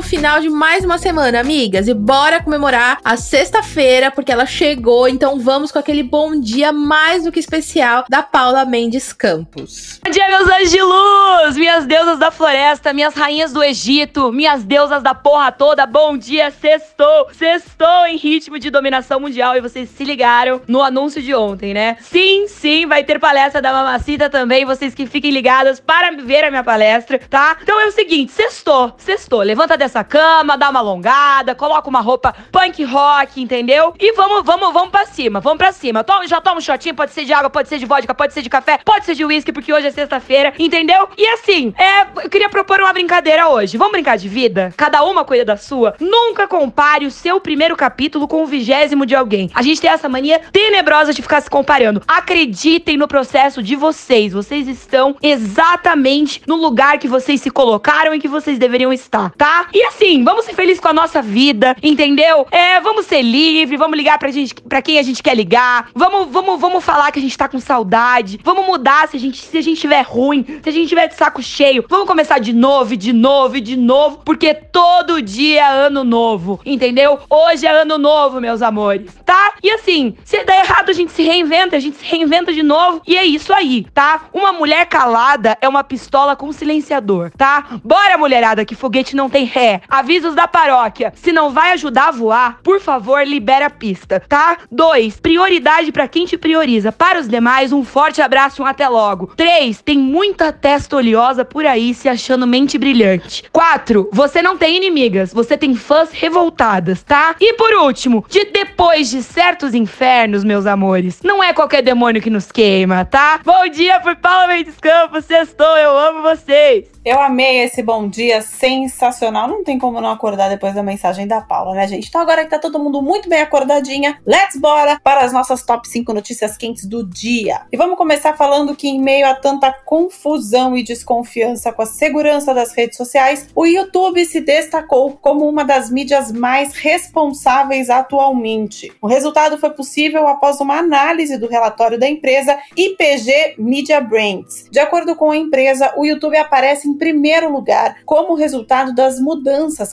No final de mais uma semana, amigas, e bora comemorar a sexta-feira, porque ela chegou, então vamos com aquele bom dia mais do que especial da Paula Mendes Campos. Bom dia, meus anjos de luz, minhas deusas da floresta, minhas rainhas do Egito, minhas deusas da porra toda, bom dia, sextou, sextou em ritmo de dominação mundial, e vocês se ligaram no anúncio de ontem, né? Sim, sim, vai ter palestra da Mamacita também, vocês que fiquem ligadas para ver a minha palestra, tá? Então é o seguinte, sextou, sextou. Levanta dessa cama, dá uma alongada, coloca uma roupa punk rock, entendeu? E vamos, vamos, vamos pra cima, vamos pra cima. Toma, já toma um shotinho, pode ser de água, pode ser de vodka, pode ser de café, pode ser de uísque, porque hoje é sexta-feira, entendeu? E assim, é, eu queria propor uma brincadeira hoje. Vamos brincar de vida? Cada uma cuida da sua? Nunca compare o seu primeiro capítulo com o vigésimo de alguém. A gente tem essa mania tenebrosa de ficar se comparando. Acreditem no processo de vocês. Vocês estão exatamente no lugar que vocês se colocaram e que vocês deveriam estar, tá? E assim, vamos ser felizes com a nossa vida, entendeu? É, vamos ser livres, vamos ligar pra gente, para quem a gente quer ligar. Vamos, vamos, vamos falar que a gente tá com saudade. Vamos mudar se a gente, se a gente tiver ruim, se a gente tiver de saco cheio. Vamos começar de novo, de novo, de novo, porque todo dia é ano novo, entendeu? Hoje é ano novo, meus amores, tá? E assim, se der errado, a gente se reinventa, a gente se reinventa de novo. E é isso aí, tá? Uma mulher calada é uma pistola com silenciador, tá? Bora, mulherada, que foguete não tem ré. Avisos da paróquia. Se não vai ajudar a voar, por favor, libera a pista, tá? 2. Prioridade para quem te prioriza. Para os demais, um forte abraço e um até logo. 3. Tem muita testa oleosa por aí se achando mente brilhante. 4. Você não tem inimigas, você tem fãs revoltadas, tá? E por último, de depois de certos infernos, meus amores, não é qualquer demônio que nos queima, tá? Bom dia por Paula Mendes Campos, sextou, eu amo vocês! Eu amei esse bom dia sensacional. Não tem como não acordar depois da mensagem da Paula, né, gente? Então, agora que tá todo mundo muito bem acordadinha, let's bora para as nossas top 5 notícias quentes do dia. E vamos começar falando que, em meio a tanta confusão e desconfiança com a segurança das redes sociais, o YouTube se destacou como uma das mídias mais responsáveis atualmente. O resultado foi possível após uma análise do relatório da empresa IPG Media Brands. De acordo com a empresa, o YouTube aparece em primeiro lugar como resultado das mudanças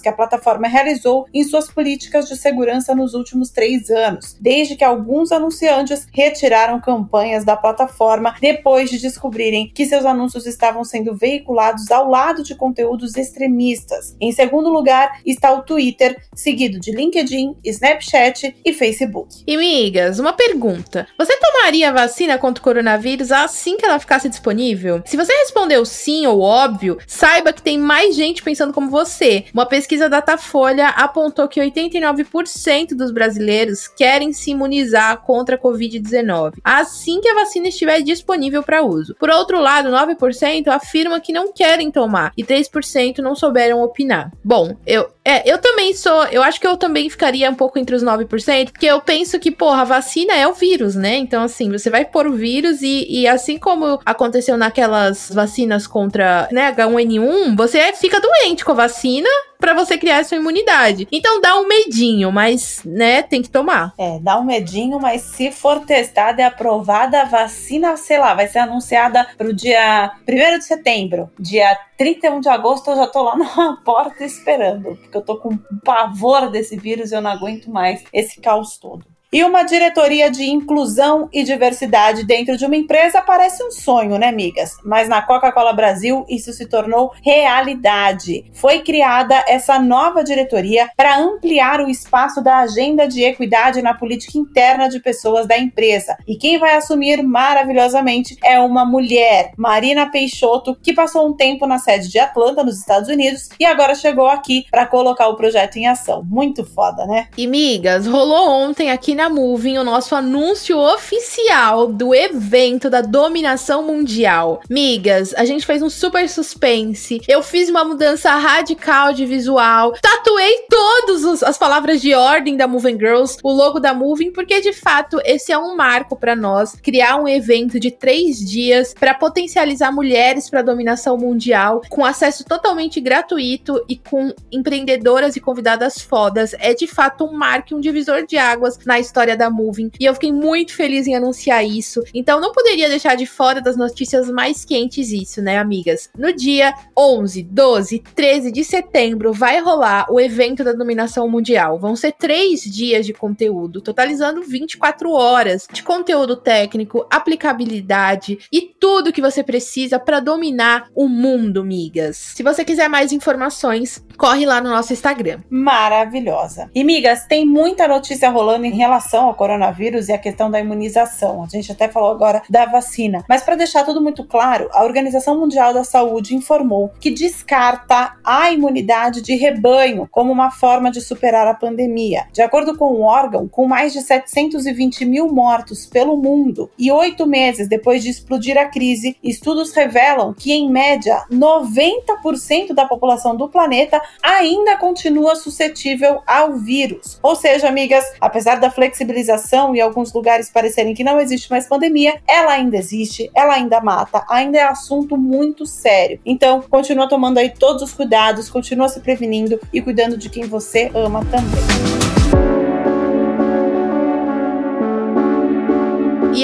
que a plataforma realizou em suas políticas de segurança nos últimos três anos, desde que alguns anunciantes retiraram campanhas da plataforma depois de descobrirem que seus anúncios estavam sendo veiculados ao lado de conteúdos extremistas. Em segundo lugar está o Twitter, seguido de LinkedIn, Snapchat e Facebook. E migas, uma pergunta: você tomaria a vacina contra o coronavírus assim que ela ficasse disponível? Se você respondeu sim ou óbvio, saiba que tem mais gente pensando como você. Uma pesquisa da Datafolha apontou que 89% dos brasileiros querem se imunizar contra a Covid-19 assim que a vacina estiver disponível para uso. Por outro lado, 9% afirma que não querem tomar e 3% não souberam opinar. Bom, eu, é, eu também sou, eu acho que eu também ficaria um pouco entre os 9%, porque eu penso que, porra, a vacina é o vírus, né? Então, assim, você vai pôr o vírus e, e assim como aconteceu naquelas vacinas contra, né, H1N1, você fica doente com a vacina para você criar sua imunidade. Então dá um medinho, mas, né, tem que tomar. É, dá um medinho, mas se for testada e aprovada a vacina, sei lá, vai ser anunciada pro dia 1 de setembro. Dia 31 de agosto eu já tô lá na porta esperando, porque eu tô com pavor desse vírus e eu não aguento mais esse caos todo. E uma diretoria de inclusão e diversidade dentro de uma empresa parece um sonho, né, amigas? Mas na Coca-Cola Brasil isso se tornou realidade. Foi criada essa nova diretoria para ampliar o espaço da agenda de equidade na política interna de pessoas da empresa. E quem vai assumir maravilhosamente é uma mulher, Marina Peixoto, que passou um tempo na sede de Atlanta, nos Estados Unidos, e agora chegou aqui para colocar o projeto em ação. Muito foda, né? E migas, rolou ontem aqui na Moving o nosso anúncio oficial do evento da dominação mundial. Migas, a gente fez um super suspense. Eu fiz uma mudança radical de visual. Tatuei todas as palavras de ordem da Moving Girls, o logo da Moving, porque de fato esse é um marco para nós criar um evento de três dias para potencializar mulheres para dominação mundial, com acesso totalmente gratuito e com empreendedoras e convidadas fodas. É de fato um marco, um divisor de águas na história da Moving. E eu fiquei muito feliz em anunciar isso. Então não poderia deixar de fora das notícias mais quentes isso, né, amigas? No dia 11, 12, 13 de setembro vai rolar o evento da dominação mundial. Vão ser três dias de conteúdo, totalizando 24 horas de conteúdo técnico, aplicabilidade e tudo que você precisa para dominar o mundo, migas. Se você quiser mais informações, corre lá no nosso Instagram. Maravilhosa. E migas, tem muita notícia rolando em relação ao coronavírus e a questão da imunização. A gente até falou agora da vacina, mas para deixar tudo muito claro, a Organização Mundial da Saúde informou que descarta a imunidade de rebanho como uma forma de superar a pandemia. De acordo com o órgão, com mais de 720 mil mortos pelo mundo e oito meses depois de explodir a crise, estudos revelam que, em média, 90% da população do planeta ainda continua suscetível ao vírus. Ou seja, amigas, apesar da flexibilização e alguns lugares parecerem que não existe mais pandemia, ela ainda existe, ela ainda mata, ainda é assunto muito sério. Então, continua tomando aí todos os cuidados, continua se prevenindo e cuidando de quem você ama também.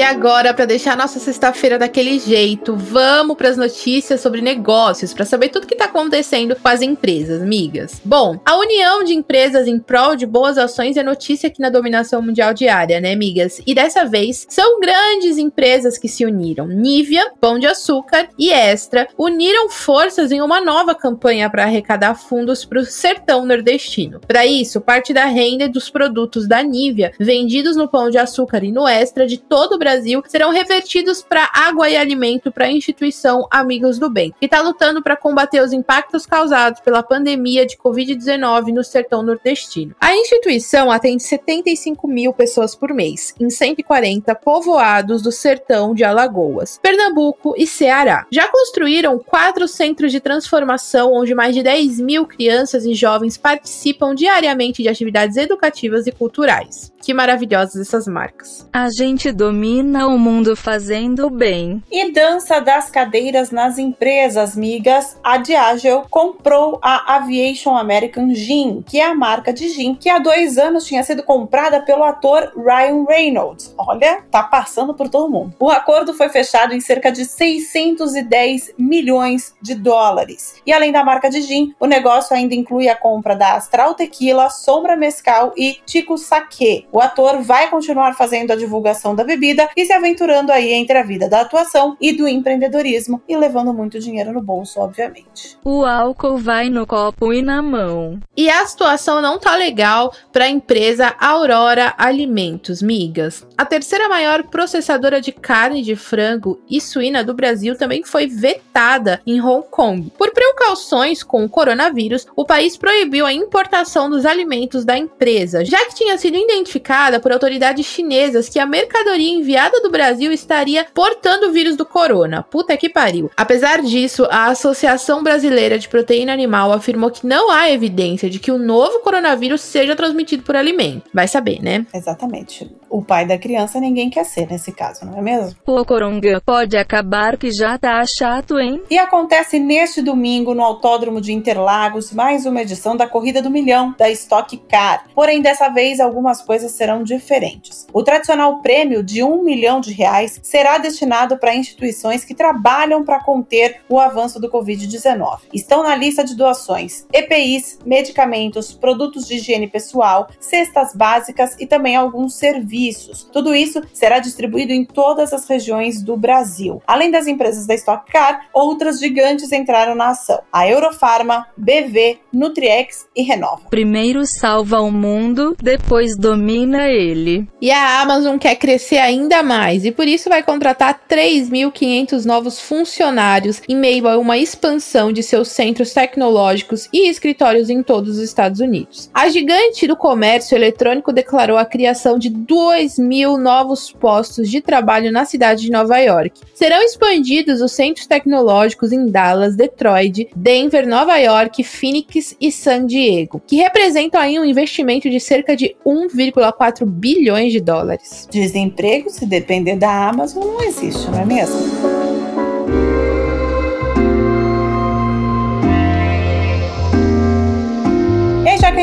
Agora, para deixar nossa sexta-feira daquele jeito, vamos para as notícias sobre negócios, para saber tudo que está acontecendo com as empresas, migas. Bom, a união de empresas em prol de boas ações é notícia aqui na dominação mundial diária, né, migas? E dessa vez são grandes empresas que se uniram. Nivea, Pão de Açúcar e Extra uniram forças em uma nova campanha para arrecadar fundos para o sertão nordestino. Para isso, parte da renda dos produtos da Nivea vendidos no Pão de Açúcar e no Extra de todo o Brasil serão revertidos para água e alimento para a instituição Amigos do Bem, que está lutando para combater os impactos causados pela pandemia de Covid-19 no sertão nordestino. A instituição atende 75 mil pessoas por mês, em 140 povoados do sertão de Alagoas, Pernambuco e Ceará. Já construíram quatro centros de transformação, onde mais de 10 mil crianças e jovens participam diariamente de atividades educativas e culturais. Que maravilhosas essas marcas. A gente domina o mundo fazendo bem. E dança das cadeiras nas empresas, migas. A Diageo comprou a Aviation American Gin, que é a marca de gin que há dois anos tinha sido comprada pelo ator Ryan Reynolds. Olha, tá passando por todo mundo. O acordo foi fechado em cerca de 610 milhões de dólares. E além da marca de gin, o negócio ainda inclui a compra da Astral Tequila, Sombra Mescal e Chico Sake o ator vai continuar fazendo a divulgação da bebida e se aventurando aí entre a vida da atuação e do empreendedorismo e levando muito dinheiro no bolso, obviamente. O álcool vai no copo e na mão. E a situação não tá legal para a empresa Aurora Alimentos, migas. A terceira maior processadora de carne de frango e suína do Brasil também foi vetada em Hong Kong. Por precauções com o coronavírus, o país proibiu a importação dos alimentos da empresa, já que tinha sido identificado identificada por autoridades chinesas que a mercadoria enviada do Brasil estaria portando o vírus do corona. Puta que pariu. Apesar disso, a Associação Brasileira de Proteína Animal afirmou que não há evidência de que o novo coronavírus seja transmitido por alimento. Vai saber, né? Exatamente. O pai da criança ninguém quer ser nesse caso, não é mesmo? O coronga pode acabar que já tá chato, hein? E acontece neste domingo no Autódromo de Interlagos mais uma edição da Corrida do Milhão da Stock Car. Porém, dessa vez algumas coisas serão diferentes. O tradicional prêmio de um milhão de reais será destinado para instituições que trabalham para conter o avanço do Covid-19. Estão na lista de doações EPIs, medicamentos, produtos de higiene pessoal, cestas básicas e também alguns serviços. Tudo isso será distribuído em todas as regiões do Brasil. Além das empresas da Stock Car, outras gigantes entraram na ação: a Eurofarma, BV, Nutriex e Renova. Primeiro salva o mundo, depois domina domina ele. E a Amazon quer crescer ainda mais e por isso vai contratar 3.500 novos funcionários em meio a uma expansão de seus centros tecnológicos e escritórios em todos os Estados Unidos. A gigante do comércio eletrônico declarou a criação de 2 mil novos postos de trabalho na cidade de Nova York. Serão expandidos os centros tecnológicos em Dallas, Detroit, Denver, Nova York, Phoenix e San Diego, que representam aí um investimento de cerca de 1,4 bilhões de dólares. Desemprego, se depender da Amazon, não existe, não é mesmo?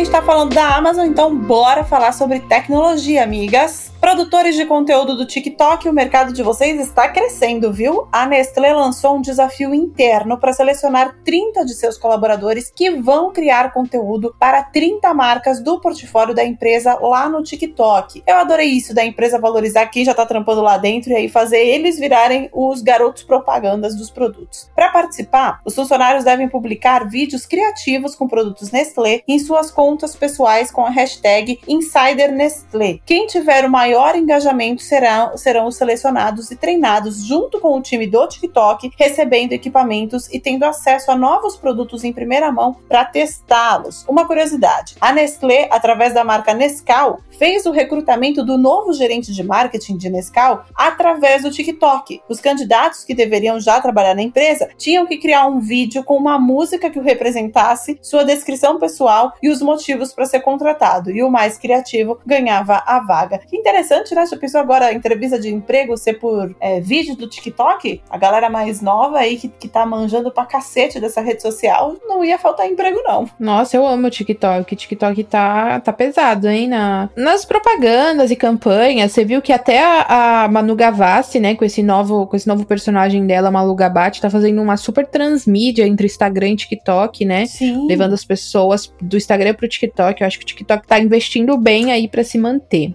Gente tá falando da Amazon, então bora falar sobre tecnologia, amigas. Produtores de conteúdo do TikTok, o mercado de vocês está crescendo, viu? A Nestlé lançou um desafio interno para selecionar 30 de seus colaboradores que vão criar conteúdo para 30 marcas do portfólio da empresa lá no TikTok. Eu adorei isso da empresa valorizar quem já está trampando lá dentro e aí fazer eles virarem os garotos propagandas dos produtos. Para participar, os funcionários devem publicar vídeos criativos com produtos Nestlé em suas contas pessoais com a hashtag InsiderNestlé. Quem tiver o maior maior engajamento serão, serão os selecionados e treinados junto com o time do TikTok, recebendo equipamentos e tendo acesso a novos produtos em primeira mão para testá-los. Uma curiosidade: a Nestlé, através da marca Nescau, fez o recrutamento do novo gerente de marketing de Nescau através do TikTok. Os candidatos que deveriam já trabalhar na empresa tinham que criar um vídeo com uma música que o representasse, sua descrição pessoal e os motivos para ser contratado. E o mais criativo ganhava a vaga. Que interessante, né? Já pensou agora a entrevista de emprego ser por é, vídeo do TikTok? A galera mais nova aí que, que tá manjando pra cacete dessa rede social, não ia faltar emprego, não. Nossa, eu amo o TikTok. O TikTok tá, tá pesado, hein? Na, na nas propagandas e campanhas, você viu que até a, a, Manu Gavassi, né, com esse novo, com esse novo personagem dela, Malu Gabate, tá fazendo uma super transmídia entre Instagram e TikTok, né? Sim. Levando as pessoas do Instagram pro TikTok. Eu acho que o TikTok tá investindo bem aí para se manter.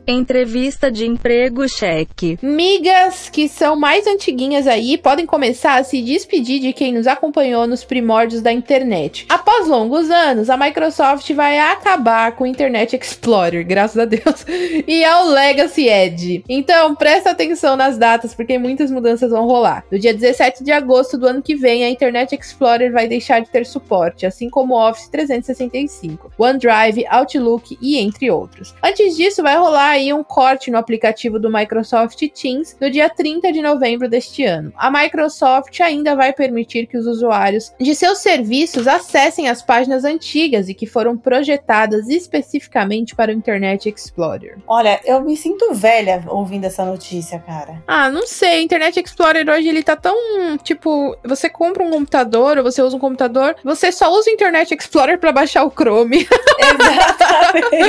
Entrevista de emprego cheque. Migas que são mais antiguinhas aí podem começar a se despedir de quem nos acompanhou nos primórdios da internet. Após longos anos, a Microsoft vai acabar com o Internet Explorer, graças a Deus. E ao Legacy Edge. Então, presta atenção nas datas, porque muitas mudanças vão rolar. No dia 17 de agosto do ano que vem, a Internet Explorer vai deixar de ter suporte, assim como o Office 365, OneDrive, Outlook e entre outros. Antes disso, vai rolar aí um corte no aplicativo do Microsoft Teams no dia 30 de novembro deste ano. A Microsoft ainda vai permitir que os usuários de seus serviços acessem as páginas antigas e que foram projetadas especificamente para o Internet Explorer Explorer? Olha, eu me sinto velha ouvindo essa notícia, cara. Ah, não sei. Internet Explorer hoje ele tá tão. Tipo, você compra um computador ou você usa um computador, você só usa o Internet Explorer para baixar o Chrome. Exatamente.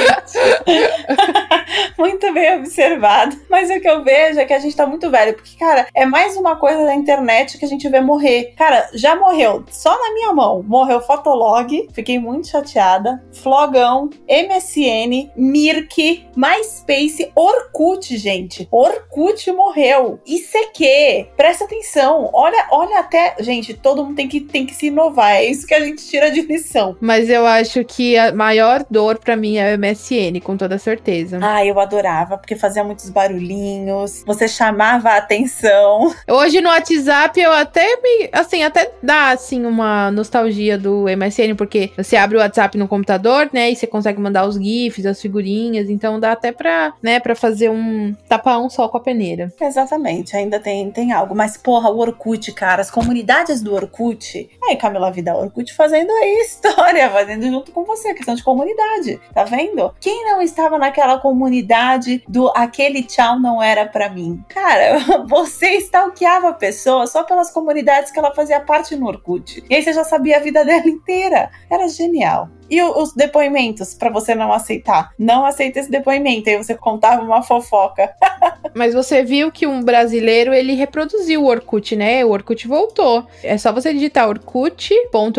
muito bem observado. Mas o que eu vejo é que a gente tá muito velho. Porque, cara, é mais uma coisa da internet que a gente vê morrer. Cara, já morreu. Só na minha mão. Morreu Fotolog. Fiquei muito chateada. Flogão, MSN, Mirk, MySpace, Orkut, gente. Orkut morreu. ICQ. Presta atenção. Olha, olha até. Gente, todo mundo tem que, tem que se inovar. É isso que a gente tira de lição. Mas eu acho que a maior dor para mim é o MSN, com toda certeza. Ah, eu adorava, porque fazia muitos barulhinhos. Você chamava a atenção. Hoje no WhatsApp eu até me. Assim, até dá assim uma nostalgia do MSN, porque você abre o WhatsApp no computador, né? E você consegue mandar os GIFs, as figurinhas. Então dá até pra, né, pra fazer um. tapar um sol com a peneira. Exatamente, ainda tem, tem algo. Mas, porra, o Orkut, cara, as comunidades do Orkut. Aí, Camila Vida, Orkut fazendo aí história, fazendo junto com você, questão de comunidade. Tá vendo? Quem não estava naquela comunidade do aquele tchau não era para mim? Cara, você stalkeava a pessoa só pelas comunidades que ela fazia parte no Orkut. E aí você já sabia a vida dela inteira. Era genial. E os depoimentos para você não aceitar? Não aceita esse depoimento. Aí você contava uma fofoca. Mas você viu que um brasileiro ele reproduziu o Orkut, né? O Orkut voltou. É só você digitar orkut.br.com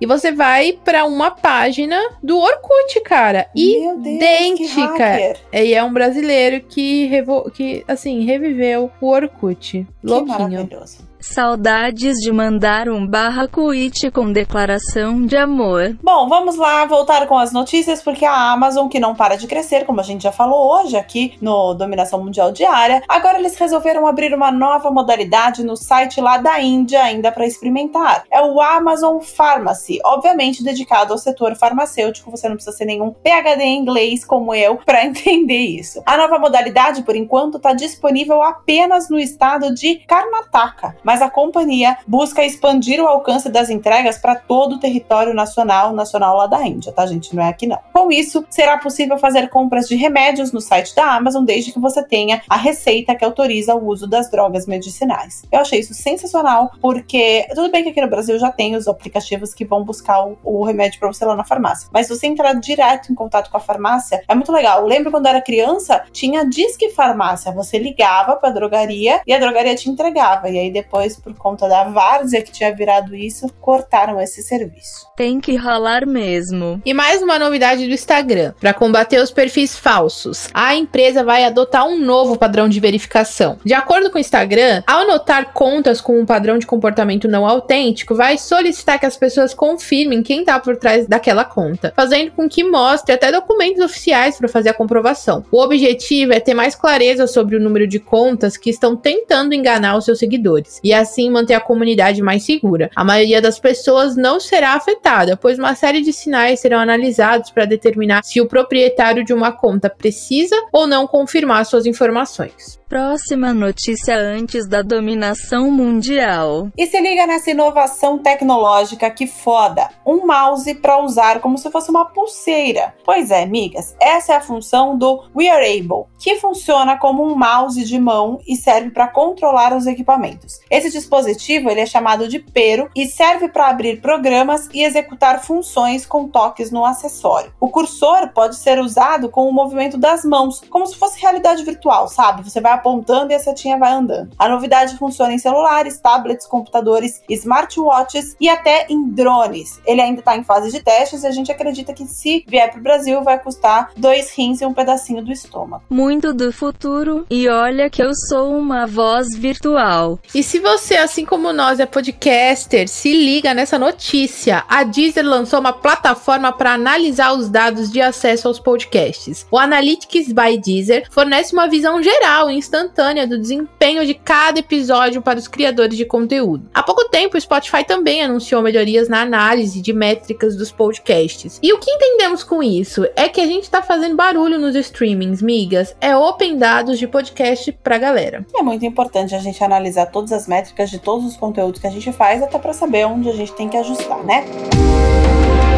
e você vai para uma página do Orkut, cara. Meu idêntica. e é um brasileiro que, que assim, reviveu o Orkut. Louquinho. maravilhoso. Saudades de mandar um barra tweet com declaração de amor. Bom, vamos lá voltar com as notícias, porque a Amazon, que não para de crescer, como a gente já falou hoje aqui no Dominação Mundial Diária, agora eles resolveram abrir uma nova modalidade no site lá da Índia, ainda para experimentar. É o Amazon Pharmacy, obviamente dedicado ao setor farmacêutico. Você não precisa ser nenhum PhD em inglês como eu para entender isso. A nova modalidade, por enquanto, está disponível apenas no estado de Karnataka, mas a companhia busca expandir o alcance das entregas para todo o território nacional, nacional lá da Índia, tá, gente? Não é aqui não. Com isso, será possível fazer compras de remédios no site da Amazon desde que você tenha a receita que autoriza o uso das drogas medicinais. Eu achei isso sensacional, porque tudo bem que aqui no Brasil já tem os aplicativos que vão buscar o, o remédio para você lá na farmácia, mas você entrar direto em contato com a farmácia é muito legal. Eu lembro quando era criança, tinha disque farmácia, você ligava para a drogaria e a drogaria te entregava, e aí depois depois, por conta da várzea que tinha virado isso, cortaram esse serviço. Tem que rolar mesmo. E mais uma novidade do Instagram. Para combater os perfis falsos, a empresa vai adotar um novo padrão de verificação. De acordo com o Instagram, ao notar contas com um padrão de comportamento não autêntico, vai solicitar que as pessoas confirmem quem está por trás daquela conta, fazendo com que mostre até documentos oficiais para fazer a comprovação. O objetivo é ter mais clareza sobre o número de contas que estão tentando enganar os seus seguidores e assim manter a comunidade mais segura. A maioria das pessoas não será afetada, pois uma série de sinais serão analisados para determinar se o proprietário de uma conta precisa ou não confirmar suas informações. Próxima notícia antes da dominação mundial. E se liga nessa inovação tecnológica que foda. Um mouse para usar como se fosse uma pulseira. Pois é, amigas, essa é a função do Wearable, que funciona como um mouse de mão e serve para controlar os equipamentos. Esse dispositivo ele é chamado de Pero e serve para abrir programas e executar funções com toques no acessório. O cursor pode ser usado com o movimento das mãos, como se fosse realidade virtual, sabe? Você vai apontando e a setinha vai andando. A novidade funciona em celulares, tablets, computadores, smartwatches e até em drones. Ele ainda está em fase de testes e a gente acredita que se vier para o Brasil vai custar dois rins e um pedacinho do estômago. Muito do futuro e olha que eu sou uma voz virtual. E se você, assim como nós, é podcaster, se liga nessa notícia. A Deezer lançou uma plataforma para analisar os dados de acesso aos podcasts. O Analytics by Deezer fornece uma visão geral e instantânea do desempenho de cada episódio para os criadores de conteúdo. Há pouco tempo, o Spotify também anunciou melhorias na análise de métricas dos podcasts. E o que entendemos com isso é que a gente está fazendo barulho nos streamings, migas. É open dados de podcast pra galera. É muito importante a gente analisar todas as métricas de todos os conteúdos que a gente faz, até para saber onde a gente tem que ajustar, né? Então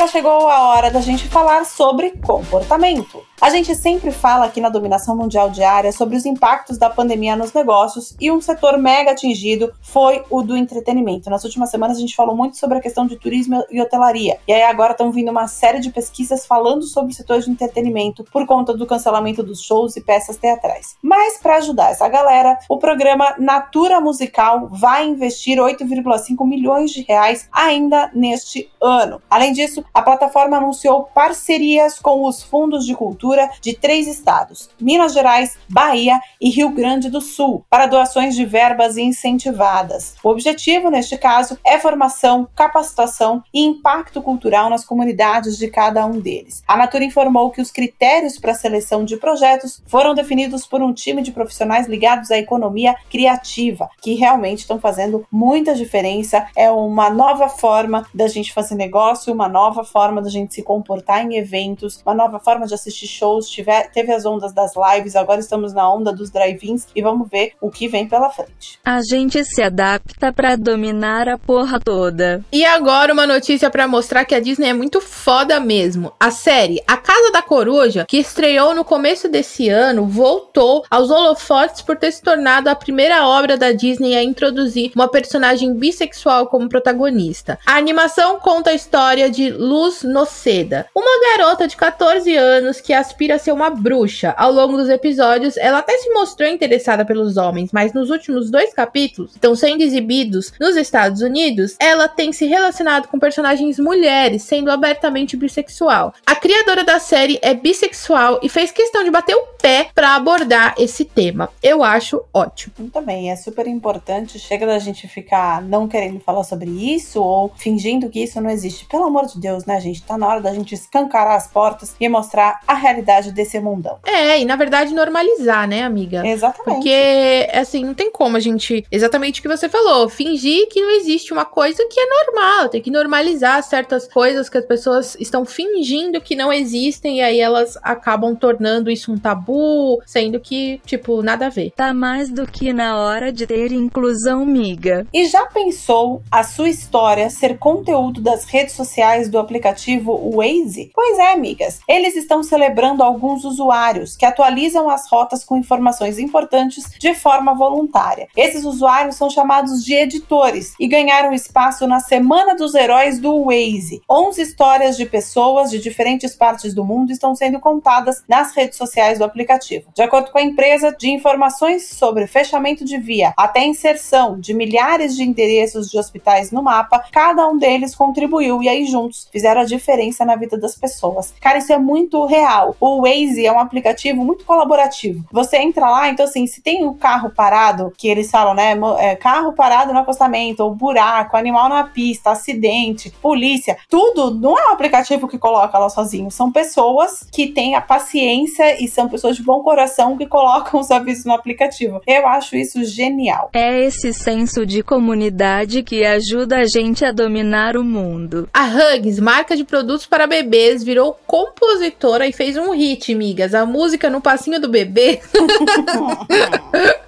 agora chegou a hora da gente falar sobre comportamento. A gente sempre fala aqui na Dominação Mundial Diária sobre os impactos da pandemia nos negócios e um setor mega atingido foi o do entretenimento. Nas últimas semanas a gente falou muito sobre a questão de turismo e hotelaria. E aí agora estão vindo uma série de pesquisas falando sobre o setor de entretenimento por conta do cancelamento dos shows e peças teatrais. Mas para ajudar essa galera, o programa Natura Musical vai investir 8,5 milhões de reais ainda neste ano. Além disso, a plataforma anunciou parcerias com os fundos de cultura de três estados, Minas Gerais, Bahia e Rio Grande do Sul, para doações de verbas incentivadas. O objetivo, neste caso, é formação, capacitação e impacto cultural nas comunidades de cada um deles. A Natura informou que os critérios para a seleção de projetos foram definidos por um time de profissionais ligados à economia criativa, que realmente estão fazendo muita diferença. É uma nova forma da gente fazer negócio, uma nova forma da gente se comportar em eventos, uma nova forma de assistir shows, tiver, teve as ondas das lives, agora estamos na onda dos drive-ins e vamos ver o que vem pela frente. A gente se adapta para dominar a porra toda. E agora uma notícia para mostrar que a Disney é muito foda mesmo. A série A Casa da Coruja, que estreou no começo desse ano, voltou aos holofotes por ter se tornado a primeira obra da Disney a introduzir uma personagem bissexual como protagonista. A animação conta a história de Luz Noceda, uma garota de 14 anos que aspira a ser uma bruxa. Ao longo dos episódios, ela até se mostrou interessada pelos homens, mas nos últimos dois capítulos, que estão sendo exibidos nos Estados Unidos, ela tem se relacionado com personagens mulheres, sendo abertamente bissexual. A criadora da série é bissexual e fez questão de bater o pé para abordar esse tema. Eu acho ótimo. Também é super importante. Chega da gente ficar não querendo falar sobre isso ou fingindo que isso não existe. Pelo amor de Deus, né, gente? Tá na hora da gente escancarar as portas e mostrar a realidade desse mundão. É, e na verdade normalizar, né, amiga? Exatamente. Porque, assim, não tem como a gente. Exatamente o que você falou. Fingir que não existe uma coisa que é normal. Tem que normalizar certas coisas que as pessoas estão fingindo que não existem e aí elas acabam tornando isso um tabu, sendo que, tipo, nada a ver. Tá mais do que na hora de ter inclusão, miga. E já pensou a sua história ser conteúdo das redes sociais do aplicativo Waze? Pois é, amigas. Eles estão celebrando alguns usuários que atualizam as rotas com informações importantes de forma voluntária. Esses usuários são chamados de editores e ganharam espaço na Semana dos Heróis do Waze. 11 histórias de pessoas de diferentes partes do mundo estão sendo contadas nas redes sociais do aplicativo. De acordo com a empresa, de informações sobre fechamento de via até inserção de milhares de endereços de hospitais no mapa, cada um deles contribuiu e aí juntos fizeram a diferença na vida das pessoas. Cara, isso é muito real. O Waze é um aplicativo muito colaborativo. Você entra lá, então assim, se tem o um carro parado, que eles falam, né, é, carro parado no acostamento, ou buraco, animal na pista, acidente, polícia, tudo não é um aplicativo que coloca lá sozinho, são pessoas que têm a paciência e são pessoas de bom coração que colocam os avisos no aplicativo. Eu acho isso genial. É esse senso de comunidade que ajuda a gente a dominar o mundo. A Hugs, marca de produtos para bebês, virou compositora e fez um hit, migas. A música no passinho do bebê.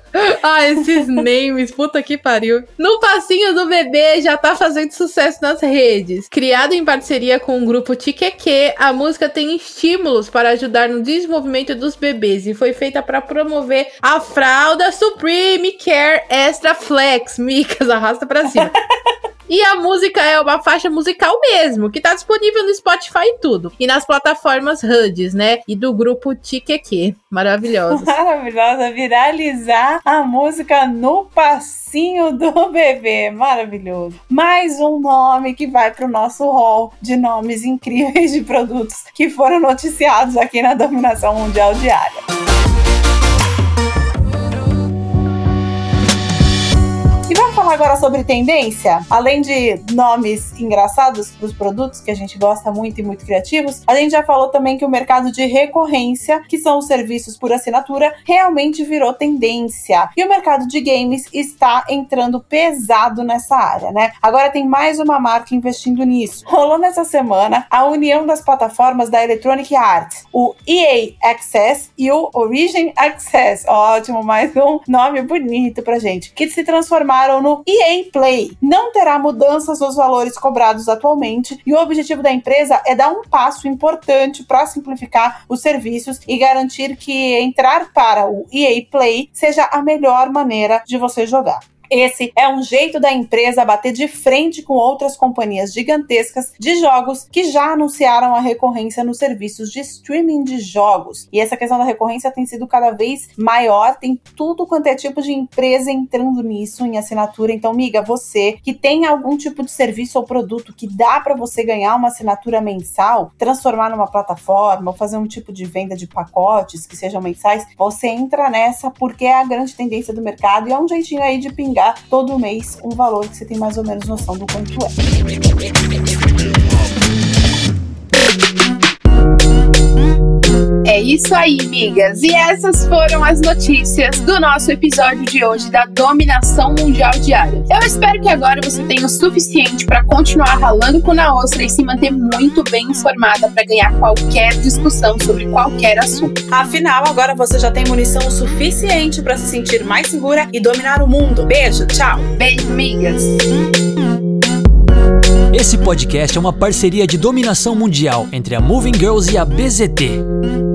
Ah, esses names, puta que pariu. No passinho do bebê já tá fazendo sucesso nas redes. Criada em parceria com o grupo Tiqueque, a música tem estímulos para ajudar no desenvolvimento dos bebês e foi feita para promover a fralda Supreme Care Extra Flex. Micas, arrasta pra cima. E a música é uma faixa musical mesmo, que tá disponível no Spotify e tudo. E nas plataformas HUDs, né? E do grupo Tiqueque. Maravilhosa. Maravilhosa. Viralizar a música no passinho do bebê. Maravilhoso. Mais um nome que vai pro nosso hall de nomes incríveis de produtos que foram noticiados aqui na Dominação Mundial Diária. Falar agora sobre tendência? Além de nomes engraçados para os produtos que a gente gosta muito e muito criativos, a gente já falou também que o mercado de recorrência, que são os serviços por assinatura, realmente virou tendência. E o mercado de games está entrando pesado nessa área, né? Agora tem mais uma marca investindo nisso. Rolou nessa semana a união das plataformas da Electronic Arts, o EA Access e o Origin Access. Ótimo, mais um nome bonito pra gente, que se transformaram no EA Play. Não terá mudanças nos valores cobrados atualmente e o objetivo da empresa é dar um passo importante para simplificar os serviços e garantir que entrar para o EA Play seja a melhor maneira de você jogar. Esse é um jeito da empresa bater de frente com outras companhias gigantescas de jogos que já anunciaram a recorrência nos serviços de streaming de jogos. E essa questão da recorrência tem sido cada vez maior, tem tudo quanto é tipo de empresa entrando nisso em assinatura. Então, miga, você que tem algum tipo de serviço ou produto que dá para você ganhar uma assinatura mensal, transformar numa plataforma ou fazer um tipo de venda de pacotes que sejam mensais, você entra nessa porque é a grande tendência do mercado e é um jeitinho aí de pingar todo mês um valor que você tem mais ou menos noção do quanto é. É isso aí, migas. E essas foram as notícias do nosso episódio de hoje da dominação mundial diária. Eu espero que agora você tenha o suficiente para continuar ralando com a ostra e se manter muito bem informada para ganhar qualquer discussão sobre qualquer assunto. Afinal, agora você já tem munição o suficiente para se sentir mais segura e dominar o mundo. Beijo, tchau. Beijo, migas. Esse podcast é uma parceria de dominação mundial entre a Moving Girls e a BZT.